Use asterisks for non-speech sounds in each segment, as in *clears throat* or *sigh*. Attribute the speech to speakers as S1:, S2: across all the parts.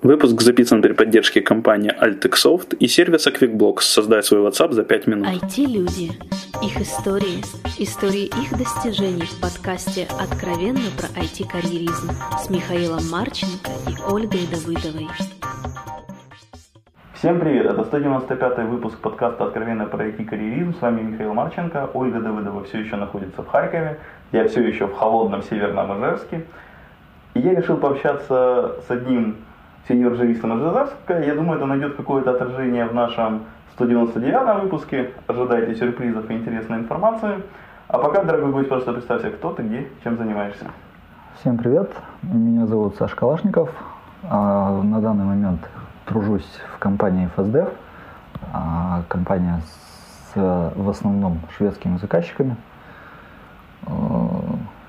S1: Выпуск записан при поддержке компании Altexoft и сервиса QuickBlocks. Создай свой WhatsApp за 5 минут.
S2: IT-люди. Их истории. Истории их достижений в подкасте «Откровенно про IT-карьеризм» с Михаилом Марченко и Ольгой Давыдовой.
S1: Всем привет! Это 195 выпуск подкаста «Откровенно про IT-карьеризм». С вами Михаил Марченко. Ольга Давыдова все еще находится в Харькове. Я все еще в холодном северном Ижевске. И я решил пообщаться с одним сеньор-журистом из Жазарска. Я думаю, это найдет какое-то отражение в нашем 199 выпуске. Ожидайте сюрпризов и интересной информации. А пока, дорогой гость, просто представься, кто ты, где, чем занимаешься.
S3: Всем привет, меня зовут Саш Калашников. А, на данный момент тружусь в компании FSDev. А, компания с в основном шведскими заказчиками. А,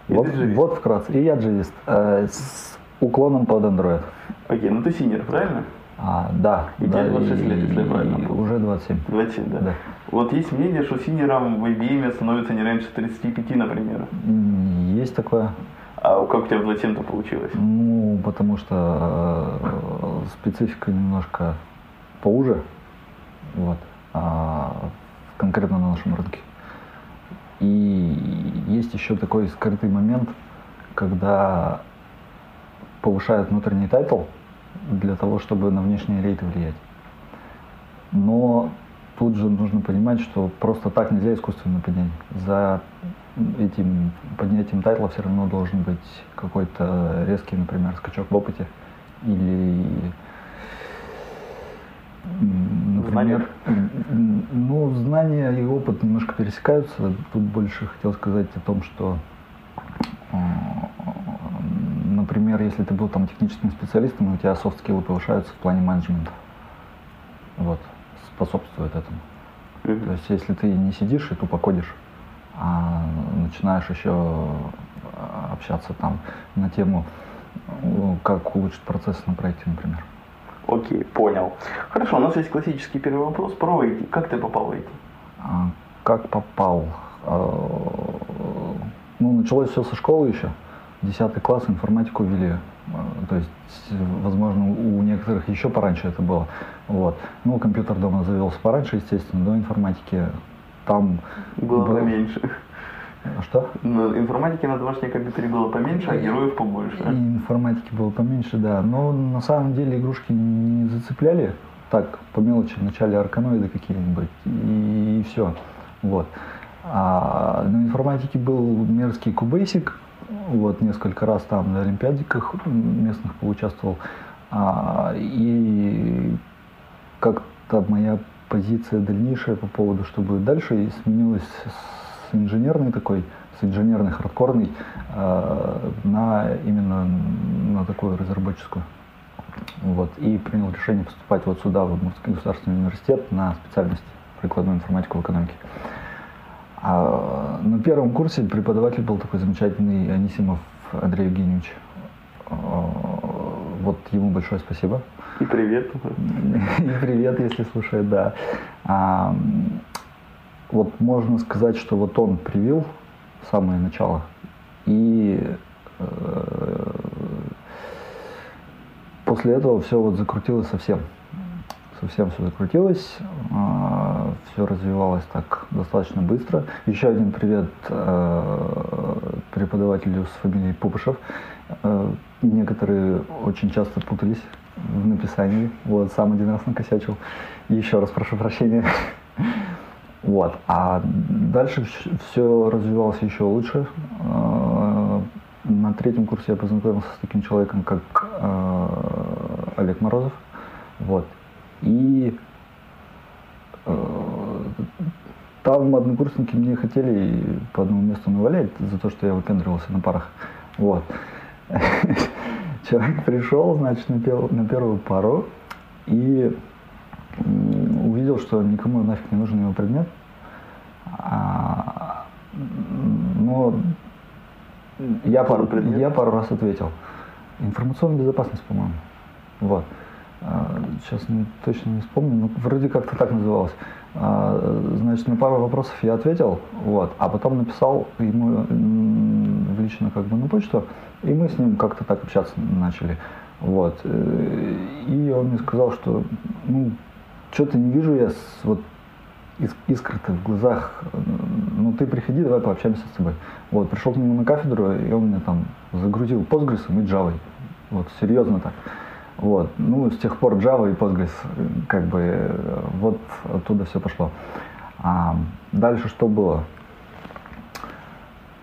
S3: вот, вот вкратце. И я джавист. Э, с уклоном под Android.
S1: Окей, ну ты senior, правильно?
S3: А, да.
S1: И
S3: да,
S1: тебе 26 лет, если я правильно помню.
S3: Уже 27.
S1: 27, да.
S3: Да.
S1: Вот есть мнение, что senior ом в IBM становится не раньше 35, например.
S3: Есть такое.
S1: А как у тебя в 27-то получилось?
S3: Ну, потому что э, специфика немножко поуже. Вот. А, конкретно на нашем рынке. И есть еще такой скрытый момент, когда повышают внутренний title для того, чтобы на внешние rate ы влиять. Но тут же нужно понимать, что просто так нельзя искусственно поднять. За этим поднятием title а все равно должен быть какой-то резкий, например, скачок в опыте или например, м, ну, знания и опыт немножко пересекаются. Тут больше хотел сказать о том, что э, например, если ты был там техническим специалистом, и у тебя софт-скиллы повышаются в плане менеджмента. Вот, способствует этому.
S1: Мгм.
S3: То есть, если ты не сидишь и тупо кодишь, а начинаешь еще а, общаться там на тему, как улучшить процесс на проекте, например.
S1: Окей, понял. Хорошо, у нас есть классический первый вопрос про IT. Как ты попал в IT?
S3: А, Как попал? А, Ну, началось все со школы еще. Десятый класс, информатику ввели. А, То есть, возможно, у некоторых еще пораньше это было. Вот. Ну, компьютер дома завелся пораньше, естественно, до информатики. Там
S1: Было
S3: было-
S1: поменьше.
S3: Что?
S1: На информатике на домашнем компьютере было поменьше, а героев побольше.
S3: И информатики было поменьше, да. Но на самом деле игрушки не зацепляли. Так, по мелочи, вначале арканоиды какие-нибудь, и, все. Вот. А на информатике был мерзкий кубейсик. Вот, несколько раз там на олимпиадиках местных поучаствовал. А, и как-то моя позиция дальнейшая по поводу, что будет дальше, сменилась с инженерной такой, с инженерной хардкорной э, на именно на такую разработческую. Вот. И принял решение поступать вот сюда, в Удмуртский государственный университет, на специальность прикладную информатику в экономике. А на первом курсе преподаватель был такой замечательный Анисимов Андрей Евгеньевич. А, Вот ему большое спасибо.
S1: И привет.
S3: И привет, если слушает, да. А, вот можно сказать, что вот он привил самое начало. И э, после этого все вот закрутилось совсем. Совсем все закрутилось, все развивалось так достаточно быстро. Еще один привет э, преподавателю с фамилией Пупышев. Э, Некоторые очень часто путались в написании. Вот, сам один раз накосячил. Еще раз прошу прощения. *laughs* Вот. А дальше все развивалось еще лучше. Э, На третьем курсе я познакомился с таким человеком, как Олег Морозов. Вот. И э, там однокурсники мне хотели по одному месту навалять за то, что я выпендривался на парах. Вот. *laughs* Человек пришел, значит, на, пер- на первую пару и увидел, что никому нафиг не нужен его предмет. А, но я пару,
S1: предмет?
S3: я пару раз ответил. Информационная безопасность, по-моему. Вот. А, Сейчас не- точно не вспомню, но вроде как-то так называлось. А, Значит, на пару вопросов я ответил, вот, а потом написал ему в лично как бы на почту, и мы с ним как-то так общаться начали. Вот. И он мне сказал, что ну, что-то не вижу я с, вот искры-то в глазах. Ну, ты приходи, давай пообщаемся с тобой. Вот, пришел к нему на кафедру, и он мне там загрузил Postgres и Java. Вот, серьезно так. Вот. Ну, с тех пор Java и Postgres, как бы, вот оттуда все пошло. А дальше что было?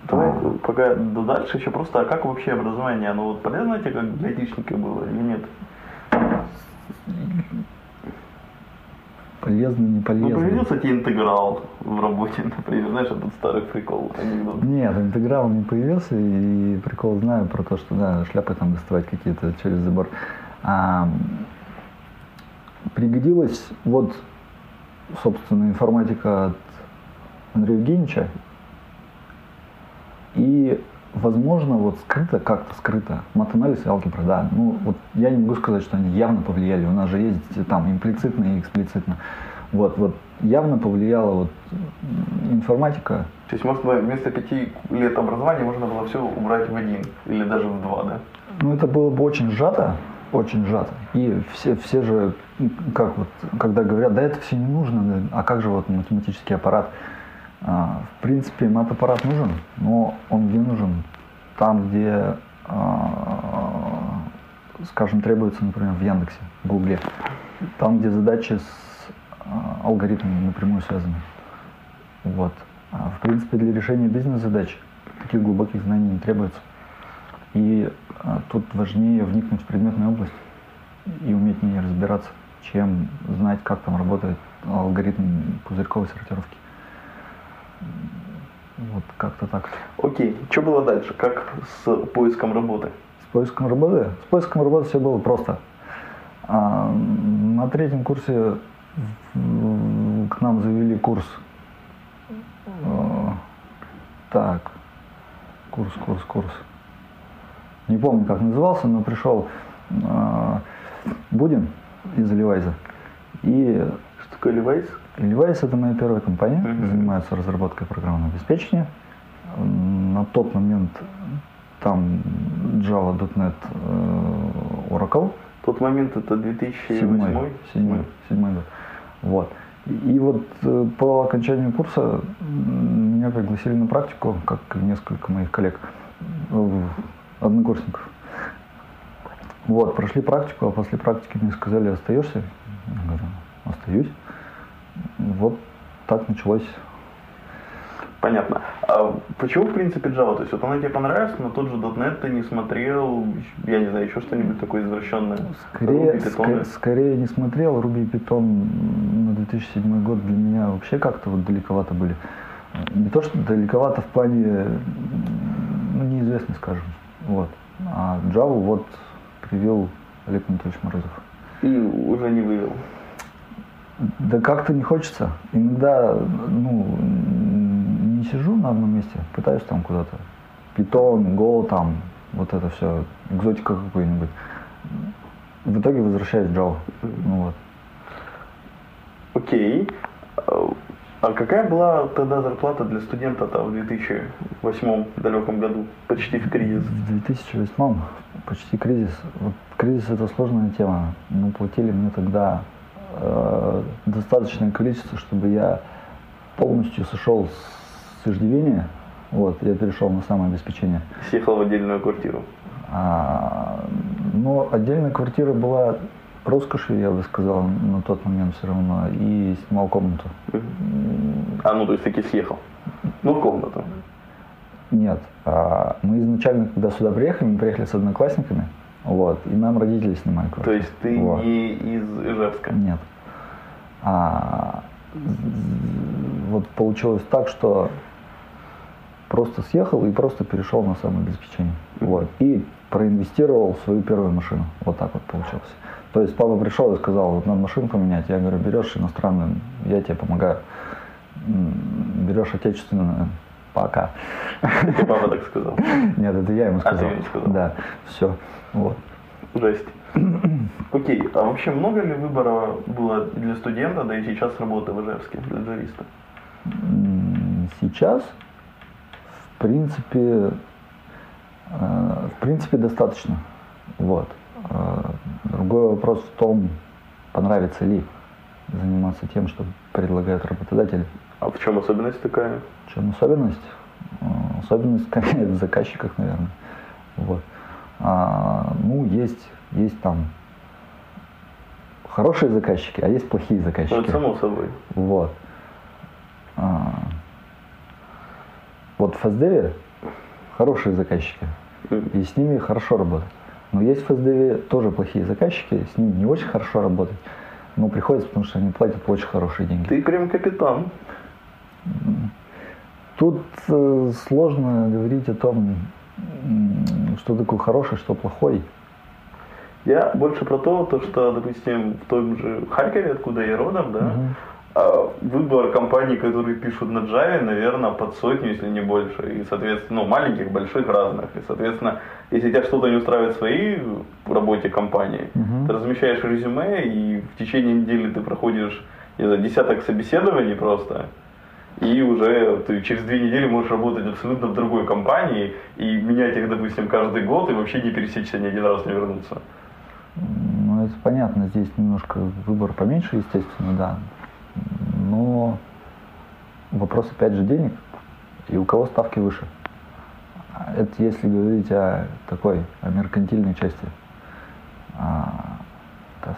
S1: Давай, а... пока до дальше еще просто, а как вообще образование, оно вот полезно тебе как для айтишника было или нет?
S3: Полезно, не полезно. Ну,
S1: появился тебе интеграл в работе, например, знаешь, этот старый прикол, анекдот.
S3: Нет, интеграл не появился, и прикол знаю про то, что, да, шляпы там доставать какие-то через забор. А, пригодилась вот, собственно, информатика от Андрея Евгеньевича, и возможно, вот скрыто, как-то скрыто, матанализ и алгебра, да. Ну, вот я не могу сказать, что они явно повлияли. У нас же есть там имплицитно и эксплицитно. Вот, вот явно повлияла вот информатика.
S1: То есть, может вместо пяти лет образования можно было все убрать в один или даже в два, да?
S3: Ну, это было бы очень сжато, очень сжато. И все, все же, как вот, когда говорят, да это все не нужно, а как же вот математический аппарат? А, в принципе, мат-аппарат нужен, но он где нужен? Там, где, а, скажем, требуется, например, в Яндексе, в Гугле. Там, где задачи с а, алгоритмами напрямую связаны. Вот. В принципе, для решения бизнес-задач таких глубоких знаний не требуется. И тут важнее вникнуть в предметную область и уметь в ней разбираться, чем знать, как там работает алгоритм пузырьковой сортировки. Вот как-то так.
S1: Окей, что было дальше? Как с поиском работы?
S3: С поиском работы? С поиском работы все было просто. А, на третьем курсе к нам завели курс. А, так, курс, курс, курс. Не помню, как назывался, но пришел а, Будин из Левайза.
S1: И... Что такое Левайз?
S3: Levi's это моя первая компания, mm-hmm. занимается разработкой программного обеспечения. На тот момент там Java, .NET, э, Oracle.
S1: Тот момент это 2007? Седьмой,
S3: седьмой, седьмой год. Вот. И вот э, по окончанию курса меня пригласили на практику, как и несколько моих коллег, однокурсников. Вот, прошли практику, а после практики мне сказали, остаешься? Я говорю, остаюсь вот так началось.
S1: Понятно. А почему, в принципе, Java? То есть вот она тебе понравилась, но тот же .NET ты не смотрел, я не знаю, еще что-нибудь такое извращенное?
S3: Скорее, Ruby, Python? Ск- скорее не смотрел. Ruby и Python на 2007 год для меня вообще как-то вот далековато были. Не то, что далековато в плане, ну, неизвестно, скажем. Вот. А Java вот привел Олег Анатольевич Морозов.
S1: И уже не вывел.
S3: Да как-то не хочется. Иногда, ну, не сижу на одном месте, пытаюсь там куда-то. Питон, Go там, вот это все, экзотика какой-нибудь. В итоге возвращаюсь в Java. Ну вот.
S1: Окей. А какая была тогда зарплата для студента-то в 2008 далеком году? Почти в кризис.
S3: В 2008 почти кризис. Вот кризис это сложная тема. Ну, платили мне тогда э, достаточное количество, чтобы я полностью сошел с иждивения. Вот, я перешел на самообеспечение.
S1: Съехал в отдельную квартиру.
S3: А, но отдельная квартира была роскошью, я бы сказал, на тот момент все равно, и снимал комнату.
S1: А, ну то есть таки съехал? Ну, в комнату?
S3: Нет. А, мы изначально, когда сюда приехали, мы приехали с одноклассниками, вот. И нам родители снимали квартиру.
S1: То есть ты вот. не из Ижевска?
S3: Нет. А, вот получилось так, что просто съехал и просто перешел на самообеспечение. Вот. И проинвестировал в свою первую машину. Вот так вот получилось. То есть папа пришел и сказал, вот надо машину поменять. Я говорю, берешь иностранную, я тебе помогаю. Берешь отечественную, пока.
S1: Это папа так сказал? *laughs*
S3: Нет, это я ему сказал.
S1: А, ты ему сказал?
S3: Да, все. Вот.
S1: Жесть. *clears throat* Окей, а вообще много ли выбора было для студента, да и сейчас работы в Ижевске для джависта?
S3: Сейчас, в принципе, в принципе, достаточно. Вот. А, другой вопрос в том, понравится ли заниматься тем, что предлагают работодатели.
S1: А в чем особенность такая?
S3: В чем особенность? А, особенность *laughs* какая в заказчиках, наверное. Вот. А, ну, есть, есть там хорошие заказчики, а есть плохие заказчики. Ну,
S1: это само собой.
S3: Вот. А, вот в FSDV хорошие заказчики, и с ними хорошо работать. Но есть в FSDV тоже плохие заказчики, с ними не очень хорошо работать, но приходится, потому что они платят очень хорошие деньги.
S1: Ты прям капитан.
S3: Тут э, сложно говорить о том, что такое хороший, что плохой.
S1: Я больше про то, то что, допустим, в том же Харькове, откуда я родом, да, угу. Выбор компаний, которые пишут на Java, наверное, под сотню, если не больше. И, соответственно, ну, маленьких, больших, разных. И, соответственно, если тебя что-то не устраивает в своей работе компании, угу. ты размещаешь резюме, и в течение недели ты проходишь, не знаю, десяток собеседований просто, и уже ты через две недели можешь работать абсолютно в другой компании и менять их, допустим, каждый год и вообще не пересечься ни один раз не вернуться.
S3: Ну, это понятно, здесь немножко выбор поменьше, естественно, да. Но вопрос опять же денег и у кого ставки выше. Это если говорить о такой, о меркантильной части. А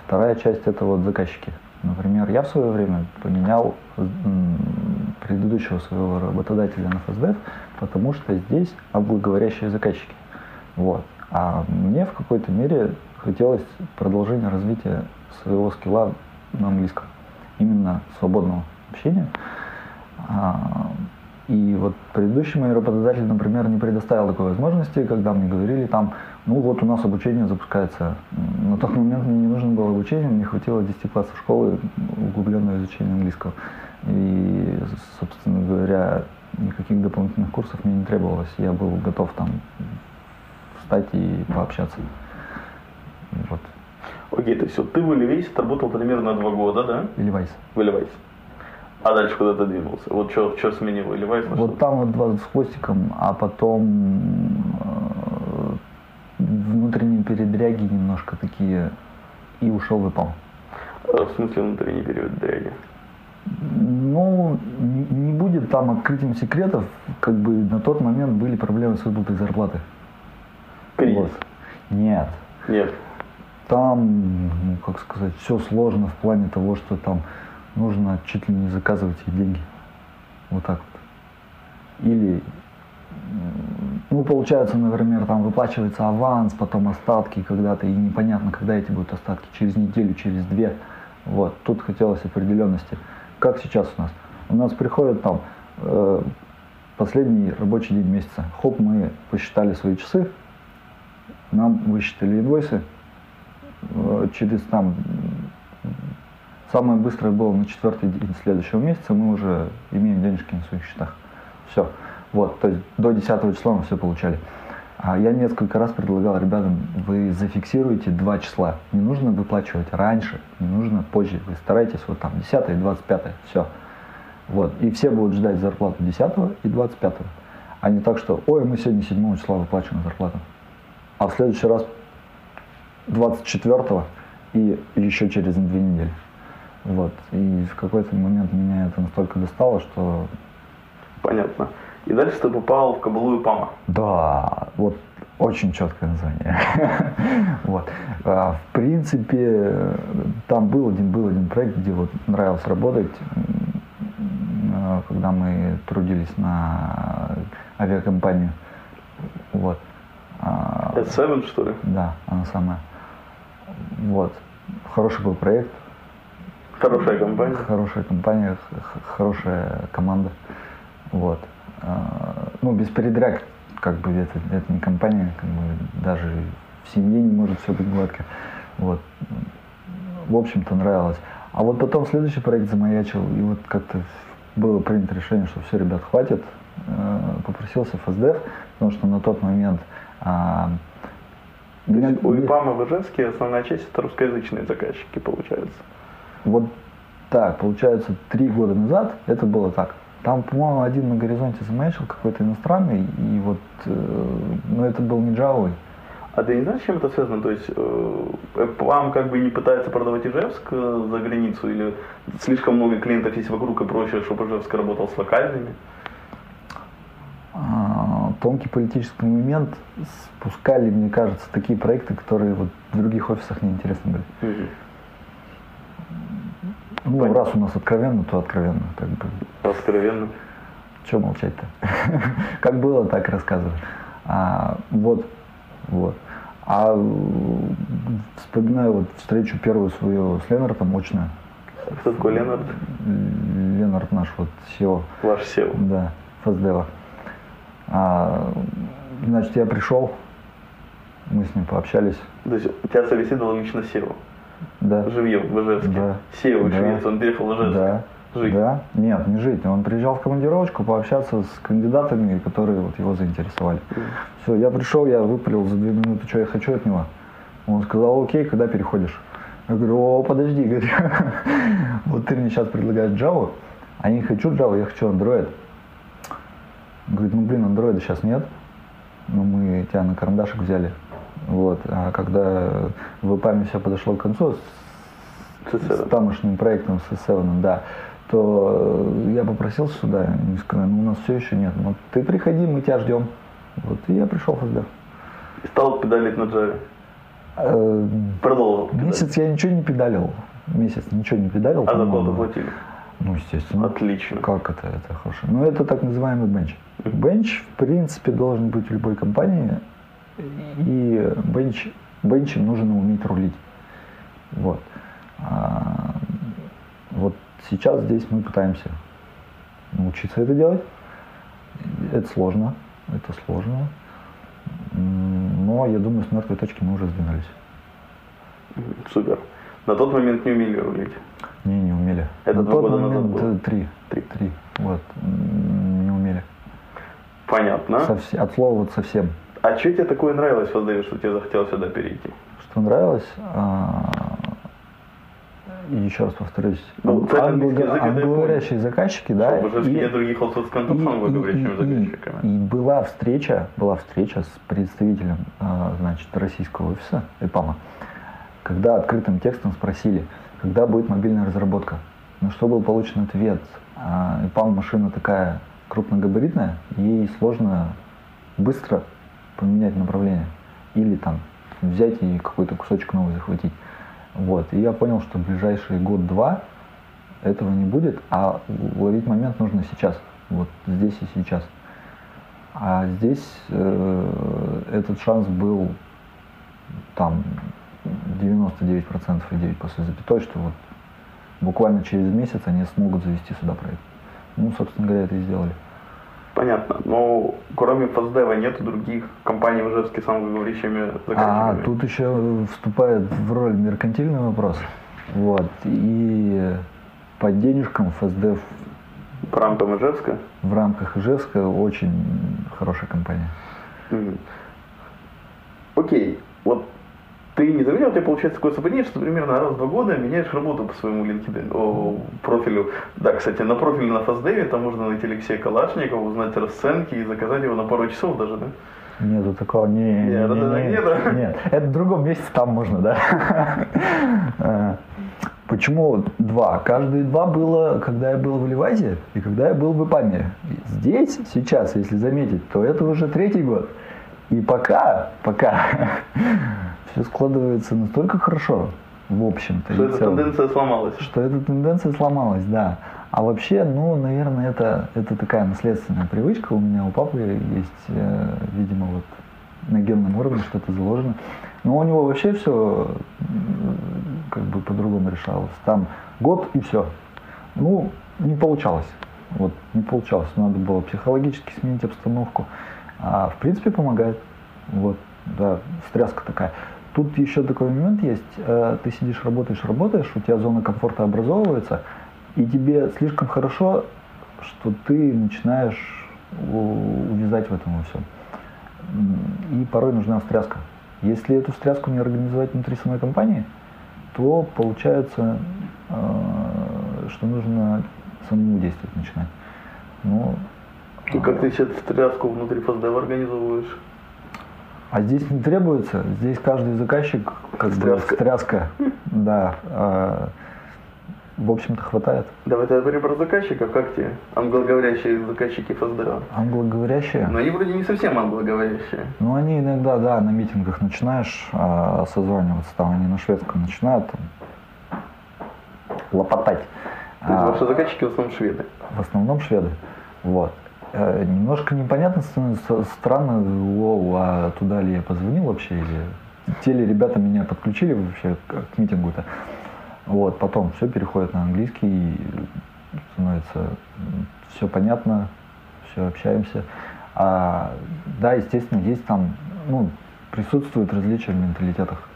S3: вторая часть это вот заказчики. Например, я в свое время поменял предыдущего своего работодателя на ФСДФ, потому что здесь облаговорящие заказчики. Вот. А мне в какой-то мере хотелось продолжения развития своего скилла на английском, именно свободного общения. А, и вот предыдущий мой работодатель, например, не предоставил такой возможности, когда мне говорили там, ну вот у нас обучение запускается. На тот момент мне не нужно было обучение, мне хватило 10 классов школы углубленного изучения английского. И, собственно говоря, никаких дополнительных курсов мне не требовалось. Я был готов там встать и пообщаться. Вот.
S1: Окей, то есть вот ты в Элевейсе отработал примерно два года, да?
S3: Элевайс.
S1: В Элевайсе. А дальше куда ты двинулся? Вот что, что сменил? Элевайс?
S3: Вот там вот два с хвостиком, а потом э, внутренние передряги немножко такие и ушел в ИПАМ.
S1: А в смысле внутренние передряги?
S3: Ну, не будет там открытием секретов, как бы на тот момент были проблемы с выплатой зарплаты.
S1: Кризис? Вот.
S3: Нет.
S1: Нет
S3: там, ну, как сказать, все сложно в плане того, что там нужно чуть ли не заказывать их деньги. Вот так вот. Или, ну, получается, например, там выплачивается аванс, потом остатки когда-то, и непонятно, когда эти будут остатки, через неделю, через две. Вот, тут хотелось определенности. Как сейчас у нас? У нас приходят там э, последний рабочий день месяца. Хоп, мы посчитали свои часы, нам высчитали инвойсы, через там самое быстрое было на четвертый день следующего месяца, мы уже имеем денежки на своих счетах. Все. Вот, то есть до 10 числа мы все получали. А я несколько раз предлагал ребятам, вы зафиксируете два числа. Не нужно выплачивать раньше, не нужно позже. Вы старайтесь вот там 10 и 25, все. Вот. И все будут ждать зарплату 10 и 25. А не так, что, ой, мы сегодня 7 числа выплачиваем зарплату. А в следующий раз 24 и еще через две недели. Вот. И в какой-то момент меня это настолько достало, что...
S1: Понятно. И дальше ты попал в Кабалу и Пама.
S3: Да, вот очень четкое название. *laughs* вот. А, в принципе, там был один, был один проект, где вот нравилось работать, когда мы трудились на авиакомпанию. Вот.
S1: Это Seven, что ли?
S3: Да, она самая. Вот. Хороший был проект.
S1: Хорошая компания.
S3: Хорошая компания, хорошая команда. Вот. А, ну, без передряг, как бы это, это не компания, как бы даже в семье не может все быть гладко. Вот. В общем-то нравилось. А вот потом следующий проект замаячил, и вот как-то было принято решение, что все, ребят, хватит. Э, попросился в ФСДФ, потому что на тот момент
S1: есть у ИПАМа в Ижевске основная часть это русскоязычные заказчики, получается.
S3: Вот так, получается, три года назад это было так. Там, по-моему, один на горизонте замечил какой-то иностранный, и вот, э, ну, это был не Java.
S1: А ты не знаешь, с чем это связано? То есть э, вам как бы не пытается продавать Ижевск э, за границу или слишком много клиентов есть вокруг и проще, чтобы Ижевск работал с локальными?
S3: Тонкий политический момент спускали, мне кажется, такие проекты, которые вот в других офисах неинтересны были.
S1: Мгм.
S3: Ну,
S1: Понятно.
S3: раз у нас откровенно, то откровенно. Как бы.
S1: Откровенно.
S3: Че молчать-то? *laughs* Как было, так и рассказываю. А, вот, вот. А вспоминаю вот встречу первую свою с Ленартом, очную.
S1: Кто такой Ленард?
S3: Ленард наш вот SEO,
S1: Ваш SEO.
S3: да, фастдева. А, значит, я пришел, мы с ним пообщались,
S1: То есть у тебя собеседовал лично SEO.
S3: да.
S1: Живьем в Ижевске.
S3: Да.
S1: SEO
S3: Да.
S1: швец, он переехал в Ижевск.
S3: Да.
S1: Жить.
S3: Да. Нет, не жить. Он приезжал в командировочку пообщаться с кандидатами, которые вот его заинтересовали. Все, я пришел, я выпалил за две минуты, что я хочу от него. Он сказал, окей, когда переходишь? Я говорю, о, подожди, *laughs* говорю, вот ты мне сейчас предлагаешь Java, а я не хочу Java, я хочу Android. Говорит, ну блин, Android сейчас нет, но мы тебя на карандашик взяли. Вот, а когда в ИПАМе все подошло к концу, с с тамошним проектом с S7, да, то я попросился сюда, они сказали, ну у нас все еще нет, ну ты приходи, мы тебя ждем. Вот, и я пришел в СД.
S1: И стал педалить на Java.
S3: Э,
S1: Продолжил.
S3: Месяц я ничего не педалил. Месяц ничего не педалил.
S1: А зарплату платили?
S3: Ну, естественно.
S1: Отлично.
S3: Как это? Это хорошо. Ну, это так называемый бенч. Бенч, в принципе, должен быть в любой компании. И бенч, бенчем нужно уметь рулить. Вот. А, вот сейчас здесь мы пытаемся научиться это делать. Это сложно. Это сложно. Но я думаю, с мертвой точки мы уже сдвинулись.
S1: Супер. На тот момент не умели рулить.
S3: Не, не умели.
S1: Это
S3: На
S1: два года назад
S3: момент
S1: было?
S3: э, три.
S1: Три.
S3: Три. Вот. Не умели.
S1: Понятно.
S3: Совсе- от слова вот совсем.
S1: А что тебе такое нравилось в Фаздеве, что тебе захотелось сюда перейти?
S3: Что нравилось, а, и еще раз повторюсь,
S1: Ну,
S3: ан-
S1: это английский язык,
S3: англоговорящие заказчики, да,
S1: в Ижевске
S3: и-
S1: нет других англоговорящими заказчиками.
S3: И, и была встреча, была встреча с представителем, а, значит, российского офиса ЭПАМа, когда открытым текстом спросили, когда будет мобильная разработка. На что был получен ответ. А, ЭПАМ машина такая крупногабаритная, ей сложно быстро поменять направление или там взять и какой-то кусочек новый захватить. Вот. И я понял, что в ближайший год-два этого не будет, а ловить момент нужно сейчас, вот здесь и сейчас. А здесь э, этот шанс был там 99% и 9 после запятой, что вот буквально через месяц они смогут завести сюда проект. Ну, собственно говоря, это и сделали.
S1: Понятно. Но кроме Фаздева нету других компаний в Ижевске с англоговорящими
S3: А тут еще вступает в роль меркантильный вопрос. Вот. И по денежкам ФСД
S1: В рамках Ижевска?
S3: в рамках Ижевска очень хорошая компания.
S1: Окей, вот ты не заметил, у тебя получается такое совпадение, что примерно раз в два года меняешь работу по своему LinkedIn, о, профилю. Да, кстати, на профиле на Фаздеве там можно найти Алексея Калашникова, узнать расценки и заказать его на пару часов даже, да?
S3: Нету такого, не, не,
S1: Не,
S3: не, не,
S1: нету? *laughs*
S3: нет. Это в другом месте там можно, да. *laughs* Э, Почему два? Каждые два было, когда я был в Ливазе и когда я был в Ипаме. Здесь, сейчас, если заметить, то это уже третий год. И пока, пока *laughs* все складывается настолько хорошо, в общем-то.
S1: Что эта
S3: целом
S1: тенденция сломалась.
S3: что эта тенденция сломалась, да. А вообще, ну, наверное, это, это такая наследственная привычка. У меня у папы есть, э, видимо, вот на генном уровне что-то заложено. Но у него вообще все как бы по-другому решалось. Там год и все. Ну, не получалось. Вот, не получалось. Надо было психологически сменить обстановку. А в принципе помогает. Вот, да, стряска такая. Тут еще такой момент есть. Э, Ты сидишь, работаешь, работаешь, у тебя зона комфорта образовывается, и тебе слишком хорошо, что ты начинаешь увязать в этом во всем. И порой нужна встряска. Если эту встряску не организовать внутри самой компании, то получается, э, что нужно самому действовать начинать. Ну,
S1: И как ты сейчас встряску внутри Фаздева организовываешь?
S3: А здесь не требуется, здесь каждый заказчик как
S1: Стряска.
S3: бы стряска. *laughs* Да. а, в общем-то, хватает.
S1: Давай тогда говорим про заказчиков. Как тебе англоговорящие заказчики ФСДР?
S3: Англоговорящие.
S1: Но они вроде не совсем англоговорящие.
S3: Ну, они иногда, да, на митингах начинаешь а, созваниваться, там они на шведском начинают там, лопотать.
S1: То есть
S3: А,
S1: ваши заказчики в основном шведы.
S3: в основном шведы. Вот. Э, Немножко непонятно становится, странно, воу, а туда ли я позвонил вообще, или те ли ребята меня подключили вообще к, к митингу-то. Вот, потом все переходит на английский, и становится все понятно, все общаемся. А, да, естественно, есть там, ну, присутствуют различия в менталитетах,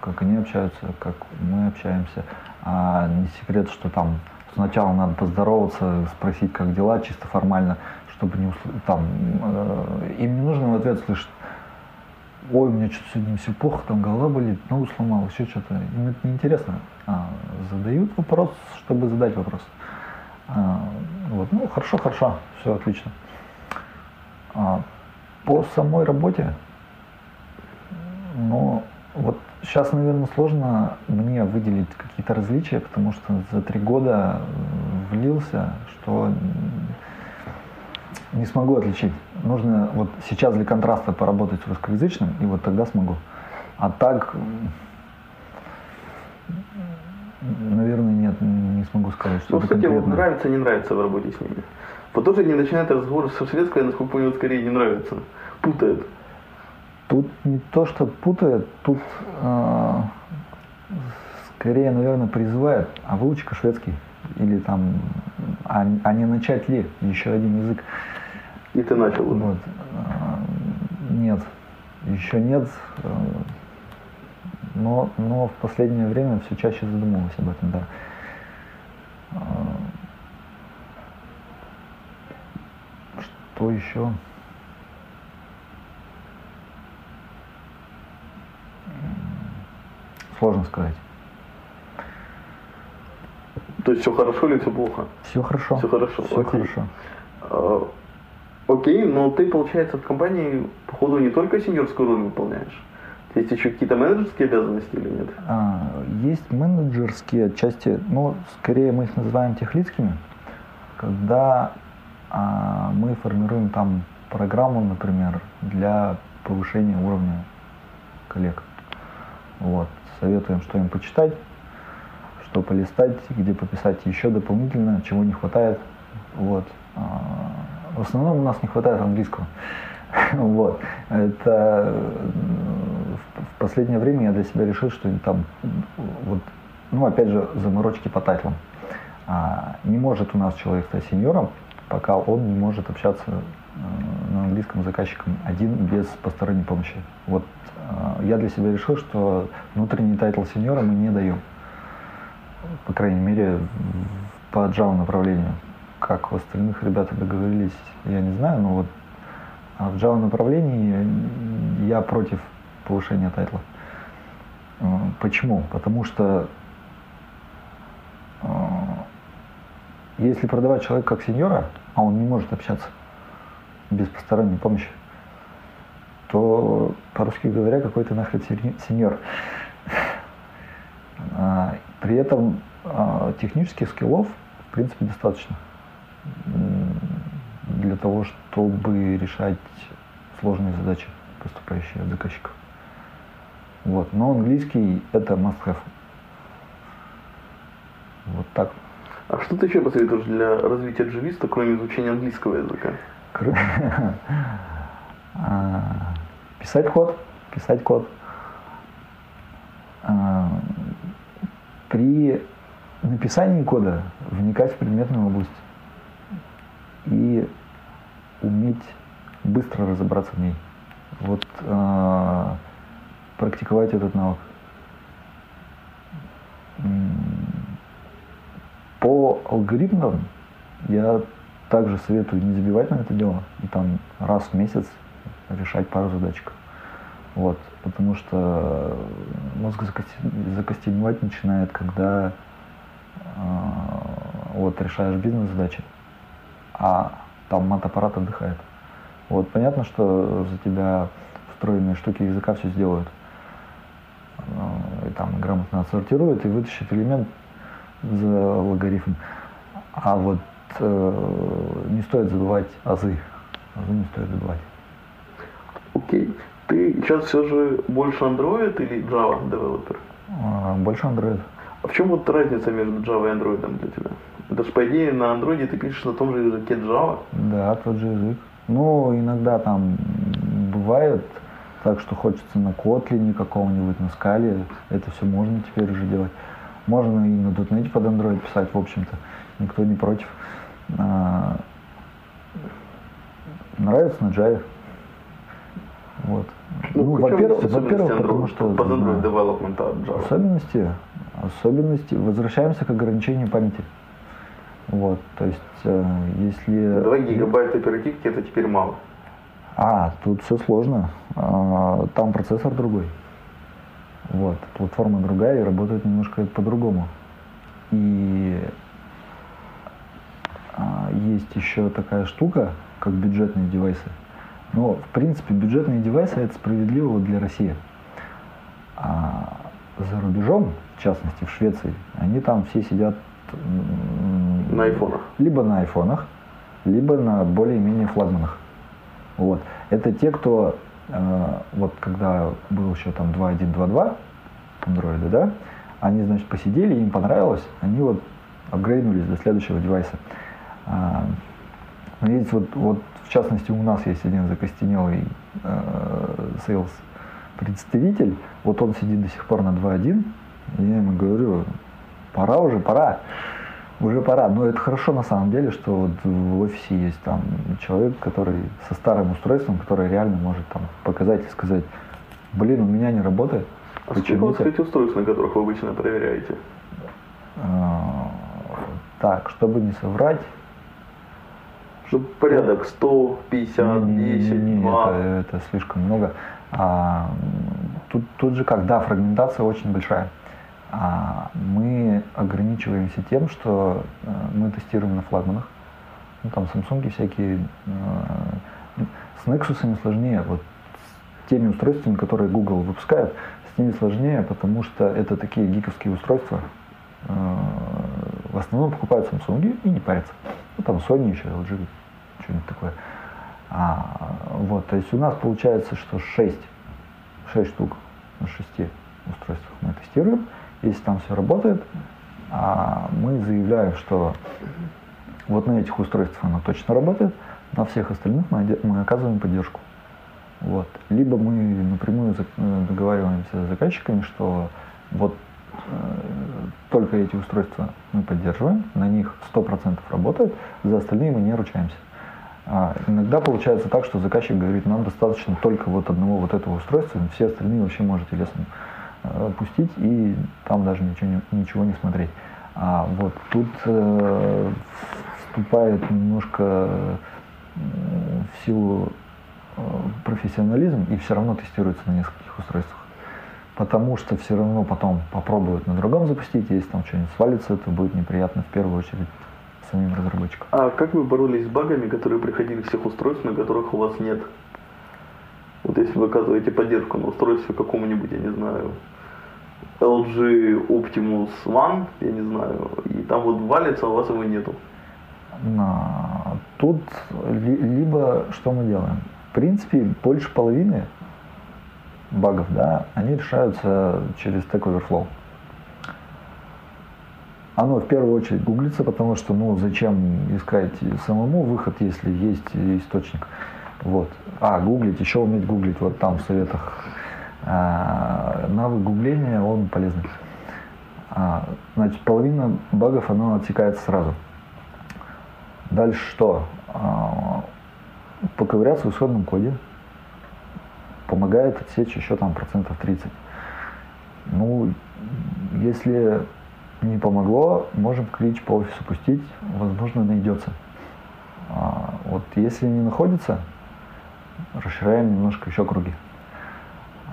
S3: как они общаются, как мы общаемся. А не секрет, что там сначала надо поздороваться, спросить, как дела, чисто формально, чтобы не усл- там э, им не нужно в ответ слышать, ой, у меня что-то сегодня все плохо, там голова болит, ногу сломал, еще что-то. Им это неинтересно. А, задают вопрос, чтобы задать вопрос. А, вот, ну, хорошо, хорошо, все отлично. А, по самой работе, ну, вот сейчас, наверное, сложно мне выделить какие-то различия, потому что за три года э, влился, что не смогу отличить. Нужно вот сейчас для контраста поработать с русскоязычным, и вот тогда смогу. А так, наверное, нет, не смогу сказать, что
S1: Ну, кстати, вот
S3: конкретно.
S1: нравится, не нравится в работе с ними. Вот тоже не начинает разговор со шведской, насколько понял, скорее не нравится. Путает.
S3: Тут не то, что путает, тут э, скорее, наверное, призывает, а выучка шведский. Или там, а, а не начать ли еще один язык.
S1: И ты начал уже.
S3: Вот. э, Нет, еще нет. э, Но, но в последнее время все чаще задумываюсь об этом, да. Э, Что еще? Сложно сказать.
S1: То есть все хорошо или все плохо?
S3: Все хорошо.
S1: Всё хорошо,
S3: Все
S1: окей.
S3: хорошо.
S1: А, окей, но ты, получается, в компании, походу, не только сеньорскую роль выполняешь. Есть еще какие-то менеджерские обязанности или нет?
S3: А, Есть менеджерские отчасти, ну, скорее мы их называем техлицкими, когда а, мы формируем там программу, например, для повышения уровня коллег. Вот. Советуем, что им почитать, что полистать, где пописать еще дополнительно, чего не хватает. Вот. А, В основном у нас не хватает английского. *laughs* Вот. Это в- последнее время я для себя решил, что там вот, ну опять же, заморочки по title ам. А, не может у нас человек стать senior ом, пока он не может общаться э, на английском заказчиком один без посторонней помощи. Вот э, я для себя решил, что внутренний title senior а мы не даем. По крайней мере, по Java направлению. Как у остальных ребята договорились, я не знаю, но вот а в Java направлении я против повышения тайтла. Э, Почему? Потому что э, если продавать человека как сеньора, а он не может общаться без посторонней помощи, то, по-русски говоря, какой то нахрен сеньор. *laughs* При этом а, технических скиллов, в принципе, достаточно для того, чтобы решать сложные задачи, поступающие от заказчиков. Вот. Но английский это must have. Вот так.
S1: А что ты еще посоветуешь для развития джависта, кроме изучения английского языка? *laughs*
S3: А, Писать код, писать код. А, При написании кода вникать в предметную область и уметь быстро разобраться в ней. Вот а, практиковать этот навык. По алгоритмам я также советую не забивать на это дело и там раз в месяц решать пару задачек. Вот, потому что мозг закости- закостеневать начинает, когда а, вот решаешь бизнес-задачи, а там мат-аппарат отдыхает. Вот, понятно, что за тебя встроенные штуки языка все сделают. Э, и там грамотно отсортируют и вытащит элемент за логарифм. А вот э, не стоит забывать азы. Азы не стоит забывать.
S1: Окей. Ты сейчас все же больше Android или Java девелопер?
S3: А, больше Android.
S1: А в чем вот разница между Java и Android для тебя? Это же, по идее, на Android ты пишешь на том же языке Java.
S3: Да, тот же язык. Ну, иногда там бывает так, что хочется на Kotlin какого-нибудь, на скале. Это все можно теперь уже делать. Можно и на .NET под Android писать, в общем-то. Никто не против. А, нравится на Java. Вот.
S1: Ну,
S3: Ну, во-первых, во-первых, потому что
S1: под Android development от Java?
S3: Особенности, особенности, возвращаемся к ограничению памяти. Вот, то есть, э, если...
S1: 2 гигабайта оперативки это теперь мало.
S3: А, тут все сложно. А, Там процессор другой. Вот, платформа другая и работает немножко по-другому. И а, есть еще такая штука, как бюджетные девайсы. Но, в принципе, бюджетные девайсы это справедливо для России. А за рубежом, в частности в Швеции, они там все сидят
S1: На айфонах.
S3: либо на айфонах, либо на более-менее флагманах. Вот. Это те, кто, э, вот когда был еще там 2.1.2.2 андроиды, да, они, значит, посидели, им понравилось, они вот апгрейднулись до следующего девайса. Но есть вот, вот, в частности, у нас есть один закостенелый э, sales представитель, вот он сидит до сих пор на 2.1, и я ему говорю, пора уже, пора, уже пора. Но это хорошо на самом деле, что вот в офисе есть там человек, который со старым устройством, который реально может там показать и сказать, блин, у меня не работает.
S1: А сколько у вас,
S3: почините».
S1: кстати, устройств, на которых вы обычно проверяете?
S3: А, Так, чтобы не соврать,
S1: Ну, порядок 100, 50,
S3: Не, не, не,
S1: 10,
S3: не, не,
S1: 2.
S3: это, это слишком много. А, тут, тут же как, да, фрагментация очень большая. А, мы ограничиваемся тем, что э, мы тестируем на флагманах. Ну, там Samsung всякие. э, с Nexus сложнее. Вот с теми устройствами, которые Google выпускает, с ними сложнее, потому что это такие гиковские устройства. Э, В основном покупают Samsung и не парятся. Ну, там Sony еще, LG, что-нибудь такое. А, вот, то есть у нас получается, что 6, 6 штук на 6 устройствах мы тестируем. Если там все работает, а мы заявляем, что вот на этих устройствах оно точно работает, на всех остальных мы, мы оказываем поддержку. Вот. Либо мы напрямую э, договариваемся с заказчиками, что вот только эти устройства мы поддерживаем, на них 100% работает, за остальные мы не ручаемся. А иногда получается так, что заказчик говорит, нам достаточно только вот одного вот этого устройства, все остальные вообще можете лесом э, пустить и там даже ничего не, ничего не смотреть. А вот тут э, вступает немножко э, в силу э, профессионализм и все равно тестируется на нескольких устройствах. Потому что все равно потом попробуют на другом запустить, если там что-нибудь свалится, то будет неприятно в первую очередь самим разработчикам.
S1: А как вы боролись с багами, которые приходили с тех устройств, на которых у вас нет? Вот если вы оказываете поддержку на устройстве какому-нибудь, я не знаю, LG Optimus One, я не знаю, и там вот валится, а у вас его нету.
S3: На- Тут ли- либо что мы делаем? В принципе, больше половины багов, да, они решаются через Stack Overflow. Оно в первую очередь гуглится, потому что, ну, зачем искать самому выход, если есть источник. Вот. А, гуглить, еще уметь гуглить, вот там в советах. А, навык гугления, он полезный. А, значит, половина багов, оно отсекается сразу. Дальше что? А, Поковыряться в исходном коде помогает отсечь еще там процентов 30. Ну, если не помогло, можем клич по офису пустить, возможно, найдется. А, вот если не находится, расширяем немножко еще круги.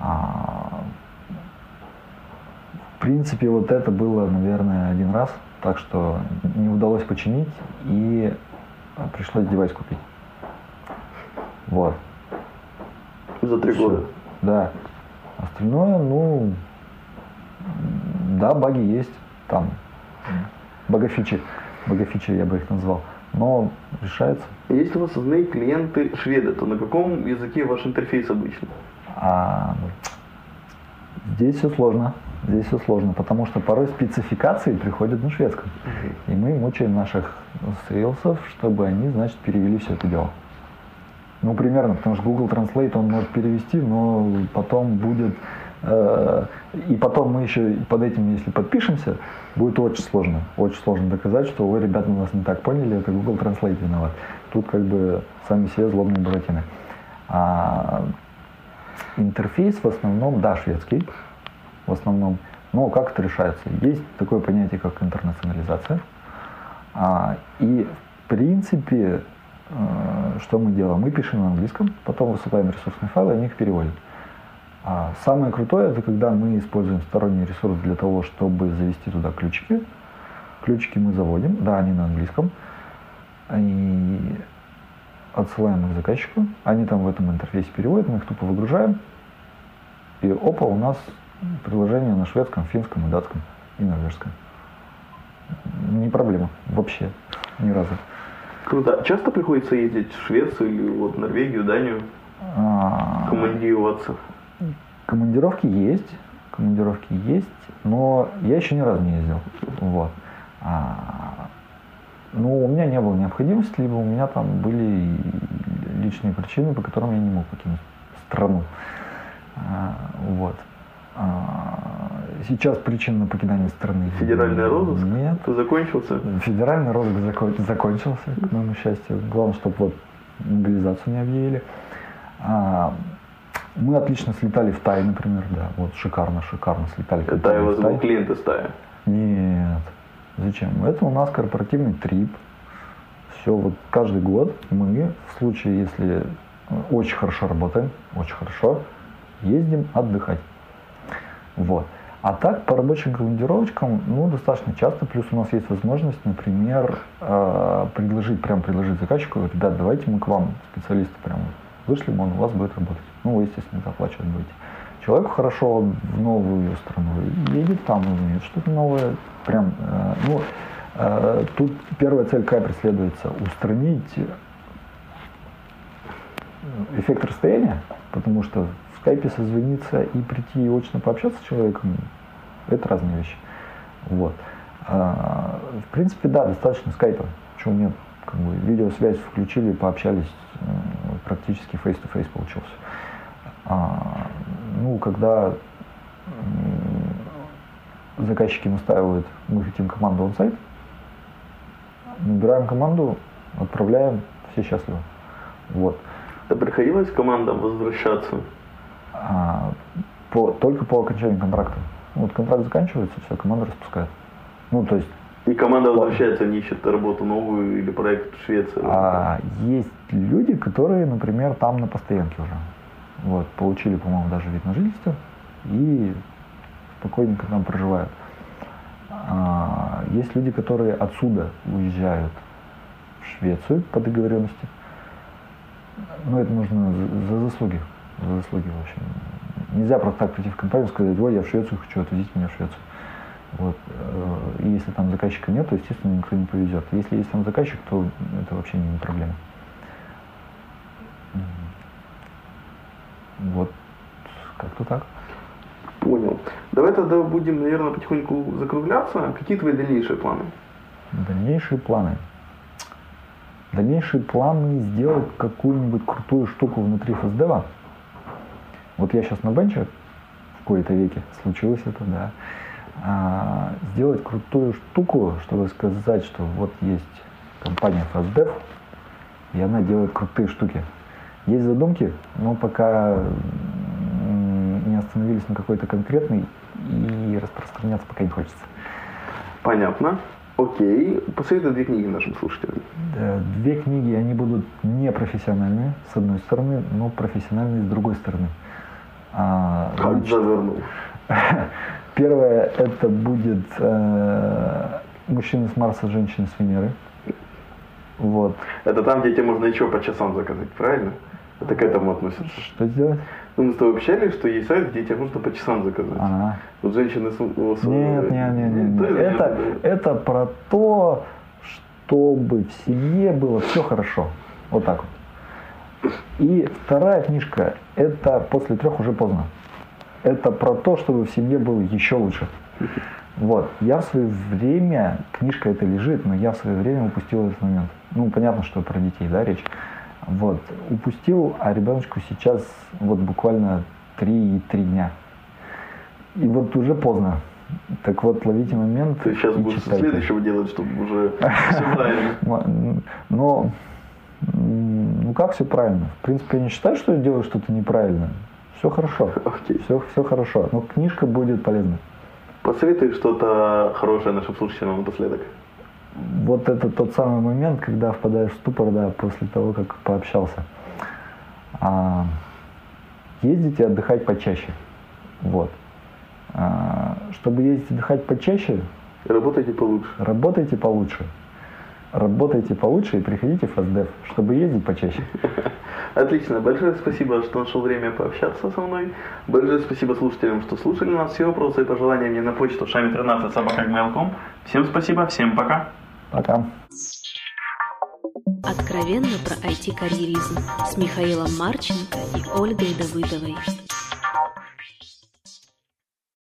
S3: А, в принципе, вот это было, наверное, один раз, так что не удалось починить и пришлось девайс купить. Вот.
S1: За три года.
S3: да. Остальное, ну, да, баги есть там. Багафичи. Багафичи я бы их назвал. Но решается.
S1: Если у вас основные клиенты шведы, то на каком языке ваш интерфейс обычно?
S3: А, здесь все сложно. Здесь все сложно, потому что порой спецификации приходят на шведском. И мы мучаем наших сейлсов, чтобы они, значит, перевели все это дело. Ну, примерно, потому что Google Translate он может перевести, но потом будет... Э, и потом мы еще под этим, если подпишемся, будет очень сложно. Очень сложно доказать, что вы, ребята, нас не так поняли, это Google Translate виноват. Тут как бы сами себе злобные буратины. А интерфейс в основном, да, шведский, в основном. Но как это решается? Есть такое понятие, как интернационализация. А, и в принципе, что мы делаем? Мы пишем на английском, потом высылаем ресурсные файлы, они их переводят. А самое крутое, это когда мы используем сторонний ресурс для того, чтобы завести туда ключики. Ключики мы заводим, да, они на английском. И отсылаем их заказчику. Они там в этом интерфейсе переводят, мы их тупо выгружаем. И опа, у нас приложение на шведском, финском и датском и норвежском. Не проблема. Вообще. Ни разу.
S1: Круто. Часто приходится ездить в Швецию или вот Норвегию, Данию? А... Командироваться?
S3: Командировки есть. Командировки есть, но я еще ни разу не ездил. Вот. А, ну, у меня не было необходимости, либо у меня там были личные причины, по которым я не мог покинуть страну. А, вот. А, сейчас причин на покидание страны.
S1: Федеральный розыск?
S3: Нет.
S1: Закончился?
S3: Федеральный розыск закон, закончился, к моему счастью. Главное, чтобы вот мобилизацию не объявили. А, мы отлично слетали в Тай, например, да. Вот шикарно, шикарно слетали.
S1: Это вас был клиент из Тая?
S3: Нет. Зачем? Это у нас корпоративный трип. Все, вот каждый год мы, в случае, если очень хорошо работаем, очень хорошо, ездим отдыхать. Вот. А так, по рабочим командировочкам, ну, достаточно часто, плюс у нас есть возможность, например, э, предложить, прям предложить заказчику, ребят, давайте мы к вам, специалисты, прям вышли, он у вас будет работать. Ну, вы, естественно, это оплачивать будете. Человеку хорошо в новую страну, едет там, умеет что-то новое, прям, э, ну, э, тут первая цель какая преследуется? Устранить эффект расстояния, потому что скайпе созвониться и прийти и очно пообщаться с человеком, это разные вещи. Вот. А, в принципе, да, достаточно скайпа. Чего нет? Как бы видеосвязь включили, пообщались, э, практически face-to-face получился. А, ну, когда заказчики настаивают, мы хотим команду он сайт, набираем команду, отправляем, все счастливы. Вот.
S1: Да приходилось командам возвращаться
S3: а, по, только по окончанию контракта. Вот контракт заканчивается, все, команда распускает. Ну, то есть
S1: и команда возвращается, они ищут работу новую или проект в Швеции.
S3: А есть люди, которые, например, там на постоянке уже. Вот, получили, по-моему, даже вид на жительство и спокойненько там проживают. А, есть люди, которые отсюда уезжают в Швецию по договоренности. Но это нужно за заслуги за заслуги, в общем. Нельзя просто так прийти в компанию и сказать, ой, я в Швецию хочу, отвезите меня в Швецию. Вот. Э, и если там заказчика нет, то, естественно, никто не повезет. Если есть там заказчик, то это вообще не проблема. Вот как-то так.
S1: Понял. Давай тогда будем, наверное, потихоньку закругляться. Какие твои дальнейшие планы?
S3: Дальнейшие планы. Дальнейшие планы сделать какую-нибудь крутую штуку внутри FSDEV. Вот я сейчас на бенче, в кои-то веке случилось это, да, а, сделать крутую штуку, чтобы сказать, что вот есть компания FastDev, и она делает крутые штуки. Есть задумки, но пока не остановились на какой-то конкретной и распространяться пока не хочется.
S1: Понятно. Окей. Посоветуй две книги нашим слушателям.
S3: Две книги, они будут не профессиональные, с одной стороны, но профессиональные с другой стороны.
S1: А, как завернул? *laughs*
S3: Первое это будет э, мужчины с Марса, женщины с Венеры. Вот.
S1: Это там, где тебе можно еще по часам заказать, правильно? Это к этому относится.
S3: Что сделать?
S1: Ну, мы с тобой общались, что есть сайт, где тебе можно по часам заказать.
S3: Ага.
S1: Вот женщины... с- с-
S3: Нет, нет, нет, нет.
S1: Ну,
S3: нет. Это, это про то, чтобы в семье было все хорошо. Вот так вот. И вторая книжка, это после трех уже поздно. Это про то, чтобы в семье было еще лучше. Вот. Я в свое время, книжка это лежит, но я в свое время упустил этот момент. Ну, понятно, что про детей, да, речь. Вот. Упустил, а ребеночку сейчас вот буквально 3 и 3 дня. И вот уже поздно. Так вот, ловите момент
S1: Ты сейчас
S3: и
S1: будешь
S3: читайте.
S1: следующего делать, чтобы уже все правильно. *laughs*
S3: Но, ну как все правильно? В принципе, я не считаю, что я делаю что-то неправильно. Все хорошо.
S1: Окей.
S3: Все, все хорошо. Но книжка будет полезна.
S1: Посоветуй что-то хорошее нашим слушателям напоследок.
S3: Вот это тот самый момент, когда впадаешь в ступор, да, после того, как пообщался. А, ездите отдыхать почаще. Вот. А, чтобы ездить отдыхать почаще,
S1: Работайте получше.
S3: работайте получше. Работайте получше и приходите в ФСДФ, чтобы ездить почаще. *laughs*
S1: Отлично. Большое спасибо, что нашел время пообщаться со мной. Большое спасибо слушателям, что слушали нас. Все вопросы и пожелания мне на почту шами 13 собакагmail.com. Всем спасибо, всем пока.
S3: Пока.
S2: Откровенно про IT-карьеризм с Михаилом Марченко и Ольгой Давыдовой.